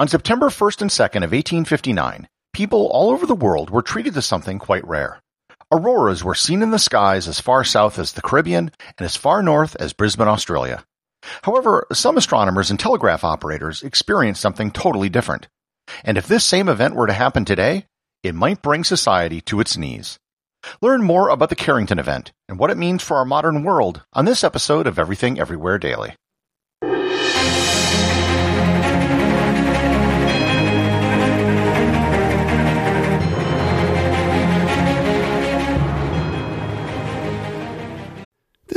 On September 1st and 2nd of 1859, people all over the world were treated to something quite rare. Auroras were seen in the skies as far south as the Caribbean and as far north as Brisbane, Australia. However, some astronomers and telegraph operators experienced something totally different. And if this same event were to happen today, it might bring society to its knees. Learn more about the Carrington event and what it means for our modern world on this episode of Everything Everywhere Daily.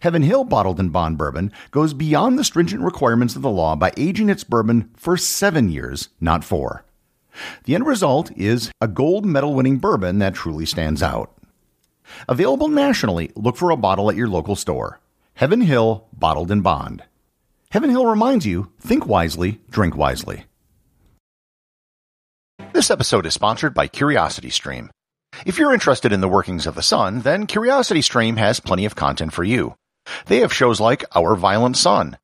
Heaven Hill Bottled in Bond Bourbon goes beyond the stringent requirements of the law by aging its bourbon for seven years, not four. The end result is a gold medal winning bourbon that truly stands out. Available nationally, look for a bottle at your local store. Heaven Hill Bottled in Bond. Heaven Hill reminds you think wisely, drink wisely. This episode is sponsored by CuriosityStream. If you're interested in the workings of the sun, then CuriosityStream has plenty of content for you. They have shows like Our Violent Sun,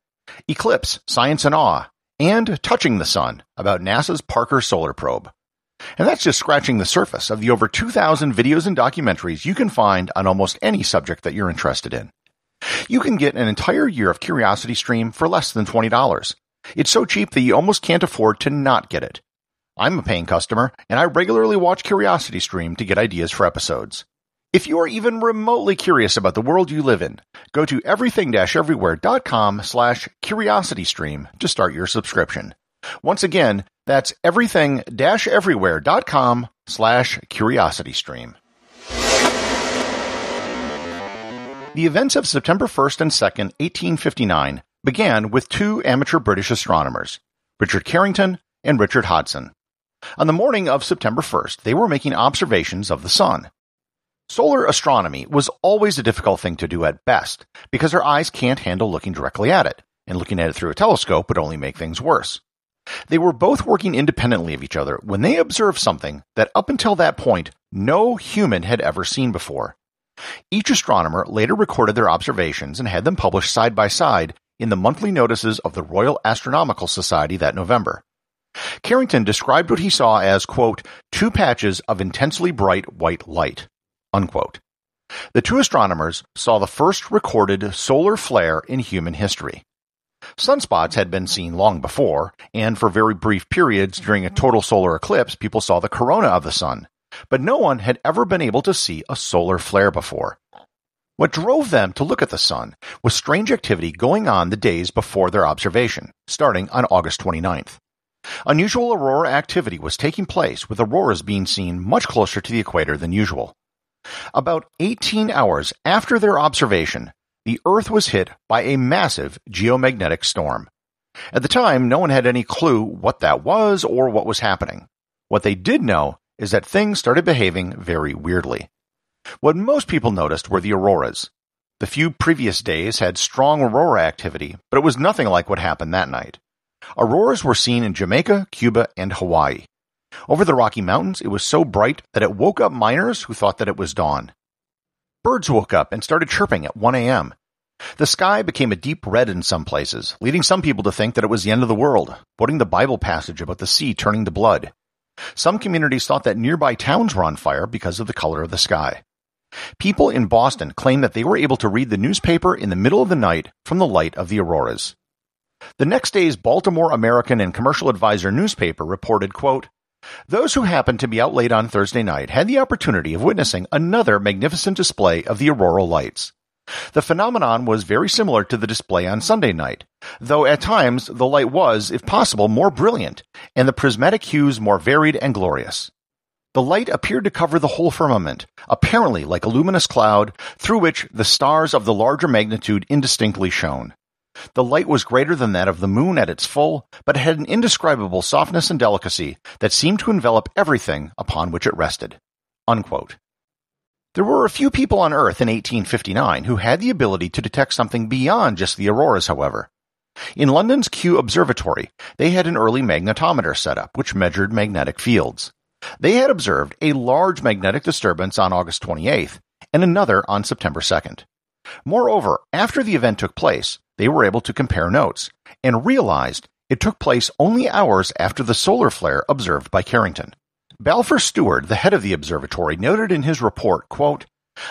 Eclipse, Science and Awe, and Touching the Sun about NASA's Parker Solar Probe. And that's just scratching the surface of the over 2,000 videos and documentaries you can find on almost any subject that you're interested in. You can get an entire year of CuriosityStream for less than $20. It's so cheap that you almost can't afford to not get it. I'm a paying customer, and I regularly watch Curiosity Stream to get ideas for episodes. If you are even remotely curious about the world you live in, go to everything-everywhere.com slash curiositystream to start your subscription. Once again, that's everything-everywhere.com slash curiositystream. The events of September 1st and 2nd, 1859 began with two amateur British astronomers, Richard Carrington and Richard Hodgson. On the morning of September 1st, they were making observations of the sun. Solar astronomy was always a difficult thing to do at best because our eyes can't handle looking directly at it, and looking at it through a telescope would only make things worse. They were both working independently of each other when they observed something that up until that point no human had ever seen before. Each astronomer later recorded their observations and had them published side by side in the monthly notices of the Royal Astronomical Society that November. Carrington described what he saw as, quote, two patches of intensely bright white light, unquote. The two astronomers saw the first recorded solar flare in human history. Sunspots had been seen long before, and for very brief periods during a total solar eclipse, people saw the corona of the sun. But no one had ever been able to see a solar flare before. What drove them to look at the sun was strange activity going on the days before their observation, starting on August 29th. Unusual aurora activity was taking place with auroras being seen much closer to the equator than usual. About 18 hours after their observation, the Earth was hit by a massive geomagnetic storm. At the time, no one had any clue what that was or what was happening. What they did know is that things started behaving very weirdly. What most people noticed were the auroras. The few previous days had strong aurora activity, but it was nothing like what happened that night. Auroras were seen in Jamaica, Cuba, and Hawaii. Over the Rocky Mountains, it was so bright that it woke up miners who thought that it was dawn. Birds woke up and started chirping at 1 a.m. The sky became a deep red in some places, leading some people to think that it was the end of the world, quoting the Bible passage about the sea turning to blood. Some communities thought that nearby towns were on fire because of the color of the sky. People in Boston claimed that they were able to read the newspaper in the middle of the night from the light of the auroras. The next day's Baltimore American and Commercial Advertiser newspaper reported, quote, those who happened to be out late on Thursday night had the opportunity of witnessing another magnificent display of the auroral lights. The phenomenon was very similar to the display on Sunday night, though at times the light was, if possible, more brilliant, and the prismatic hues more varied and glorious. The light appeared to cover the whole firmament, apparently like a luminous cloud, through which the stars of the larger magnitude indistinctly shone. The light was greater than that of the moon at its full, but had an indescribable softness and delicacy that seemed to envelop everything upon which it rested. Unquote. There were a few people on Earth in 1859 who had the ability to detect something beyond just the auroras, however. In London's Kew Observatory, they had an early magnetometer set up, which measured magnetic fields. They had observed a large magnetic disturbance on August 28th and another on September 2nd. Moreover, after the event took place, they were able to compare notes and realized it took place only hours after the solar flare observed by Carrington. Balfour Stewart, the head of the observatory, noted in his report, quote,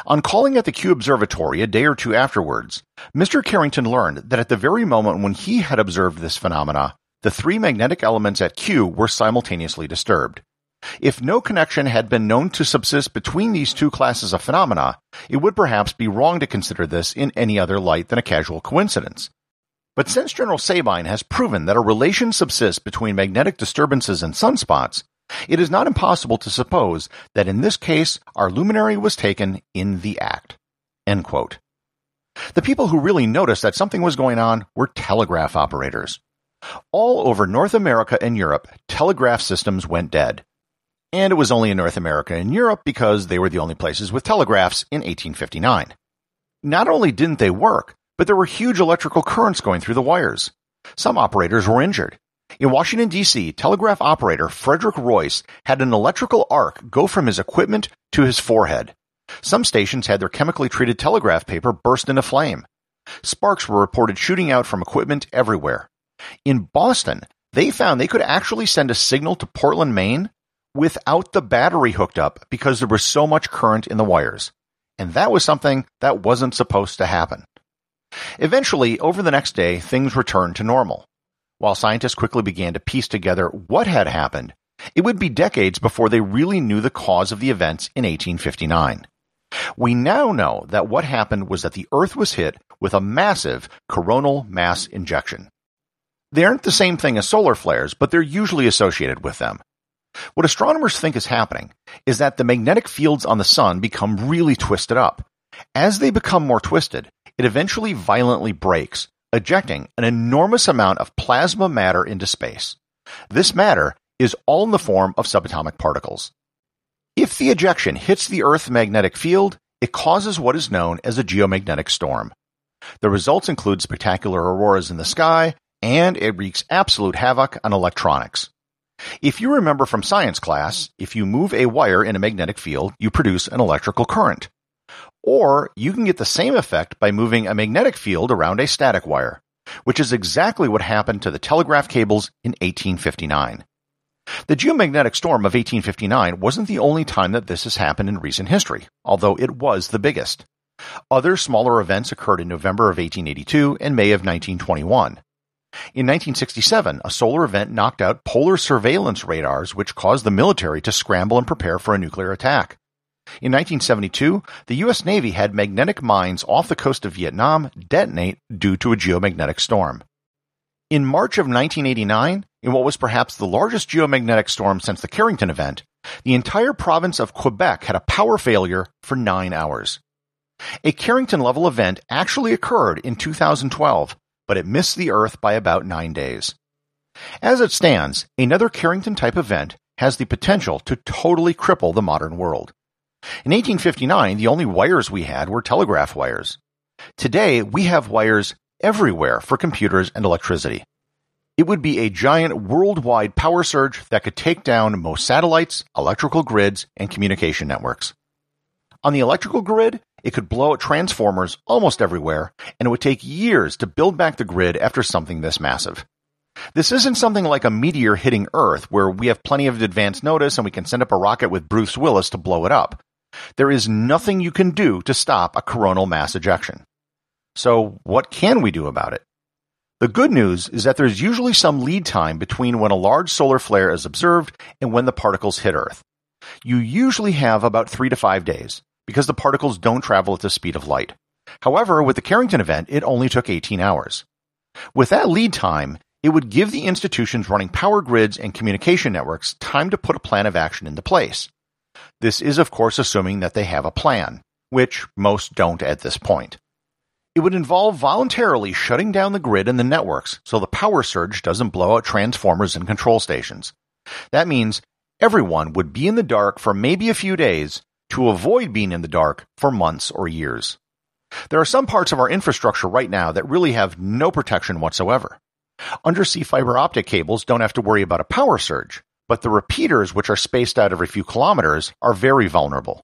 on calling at the Kew Observatory a day or two afterwards, Mr. Carrington learned that at the very moment when he had observed this phenomena, the three magnetic elements at Kew were simultaneously disturbed. If no connection had been known to subsist between these two classes of phenomena, it would perhaps be wrong to consider this in any other light than a casual coincidence. But since General Sabine has proven that a relation subsists between magnetic disturbances and sunspots, it is not impossible to suppose that in this case our luminary was taken in the act. The people who really noticed that something was going on were telegraph operators. All over North America and Europe, telegraph systems went dead. And it was only in North America and Europe because they were the only places with telegraphs in 1859. Not only didn't they work, but there were huge electrical currents going through the wires. Some operators were injured. In Washington, D.C., telegraph operator Frederick Royce had an electrical arc go from his equipment to his forehead. Some stations had their chemically treated telegraph paper burst into flame. Sparks were reported shooting out from equipment everywhere. In Boston, they found they could actually send a signal to Portland, Maine without the battery hooked up because there was so much current in the wires. And that was something that wasn't supposed to happen. Eventually, over the next day, things returned to normal. While scientists quickly began to piece together what had happened, it would be decades before they really knew the cause of the events in 1859. We now know that what happened was that the Earth was hit with a massive coronal mass ejection. They aren't the same thing as solar flares, but they're usually associated with them. What astronomers think is happening is that the magnetic fields on the sun become really twisted up. As they become more twisted, it eventually violently breaks, ejecting an enormous amount of plasma matter into space. This matter is all in the form of subatomic particles. If the ejection hits the Earth's magnetic field, it causes what is known as a geomagnetic storm. The results include spectacular auroras in the sky, and it wreaks absolute havoc on electronics. If you remember from science class, if you move a wire in a magnetic field, you produce an electrical current. Or you can get the same effect by moving a magnetic field around a static wire, which is exactly what happened to the telegraph cables in 1859. The geomagnetic storm of 1859 wasn't the only time that this has happened in recent history, although it was the biggest. Other smaller events occurred in November of 1882 and May of 1921. In 1967, a solar event knocked out polar surveillance radars which caused the military to scramble and prepare for a nuclear attack. In 1972, the U.S. Navy had magnetic mines off the coast of Vietnam detonate due to a geomagnetic storm. In March of 1989, in what was perhaps the largest geomagnetic storm since the Carrington event, the entire province of Quebec had a power failure for nine hours. A Carrington level event actually occurred in 2012, but it missed the Earth by about nine days. As it stands, another Carrington type event has the potential to totally cripple the modern world. In 1859, the only wires we had were telegraph wires. Today, we have wires everywhere for computers and electricity. It would be a giant worldwide power surge that could take down most satellites, electrical grids, and communication networks. On the electrical grid, it could blow out transformers almost everywhere, and it would take years to build back the grid after something this massive. This isn't something like a meteor hitting Earth where we have plenty of advance notice and we can send up a rocket with Bruce Willis to blow it up. There is nothing you can do to stop a coronal mass ejection. So, what can we do about it? The good news is that there's usually some lead time between when a large solar flare is observed and when the particles hit Earth. You usually have about three to five days because the particles don't travel at the speed of light. However, with the Carrington event, it only took 18 hours. With that lead time, it would give the institutions running power grids and communication networks time to put a plan of action into place. This is, of course, assuming that they have a plan, which most don't at this point. It would involve voluntarily shutting down the grid and the networks so the power surge doesn't blow out transformers and control stations. That means everyone would be in the dark for maybe a few days to avoid being in the dark for months or years. There are some parts of our infrastructure right now that really have no protection whatsoever. Undersea fiber optic cables don't have to worry about a power surge, but the repeaters, which are spaced out every few kilometers, are very vulnerable.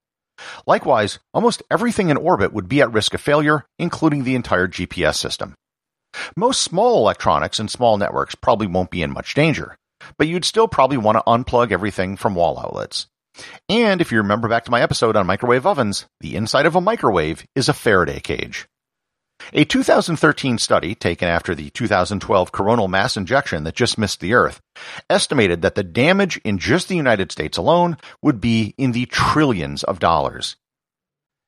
Likewise, almost everything in orbit would be at risk of failure, including the entire GPS system. Most small electronics and small networks probably won't be in much danger, but you'd still probably want to unplug everything from wall outlets. And if you remember back to my episode on microwave ovens, the inside of a microwave is a Faraday cage. A 2013 study taken after the 2012 coronal mass ejection that just missed the Earth estimated that the damage in just the United States alone would be in the trillions of dollars.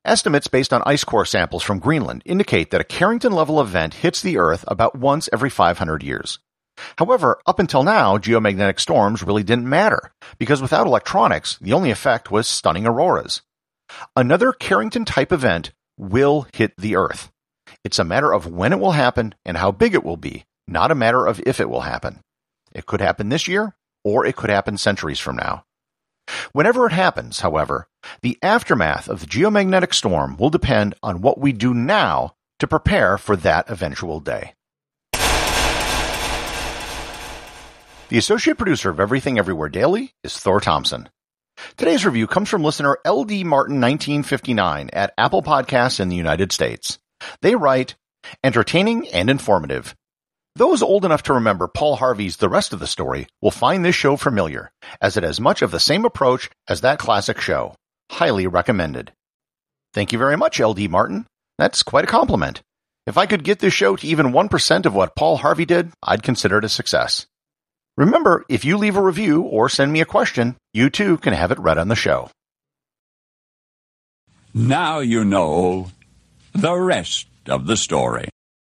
Estimates based on ice core samples from Greenland indicate that a Carrington level event hits the Earth about once every 500 years. However, up until now, geomagnetic storms really didn't matter, because without electronics, the only effect was stunning auroras. Another Carrington type event will hit the Earth. It's a matter of when it will happen and how big it will be, not a matter of if it will happen. It could happen this year, or it could happen centuries from now. Whenever it happens, however, the aftermath of the geomagnetic storm will depend on what we do now to prepare for that eventual day. The associate producer of Everything Everywhere Daily is Thor Thompson. Today's review comes from listener LD Martin 1959 at Apple Podcasts in the United States. They write, entertaining and informative. Those old enough to remember Paul Harvey's The Rest of the Story will find this show familiar, as it has much of the same approach as that classic show. Highly recommended. Thank you very much, LD Martin. That's quite a compliment. If I could get this show to even 1% of what Paul Harvey did, I'd consider it a success. Remember, if you leave a review or send me a question, you too can have it read on the show. Now you know the rest of the story.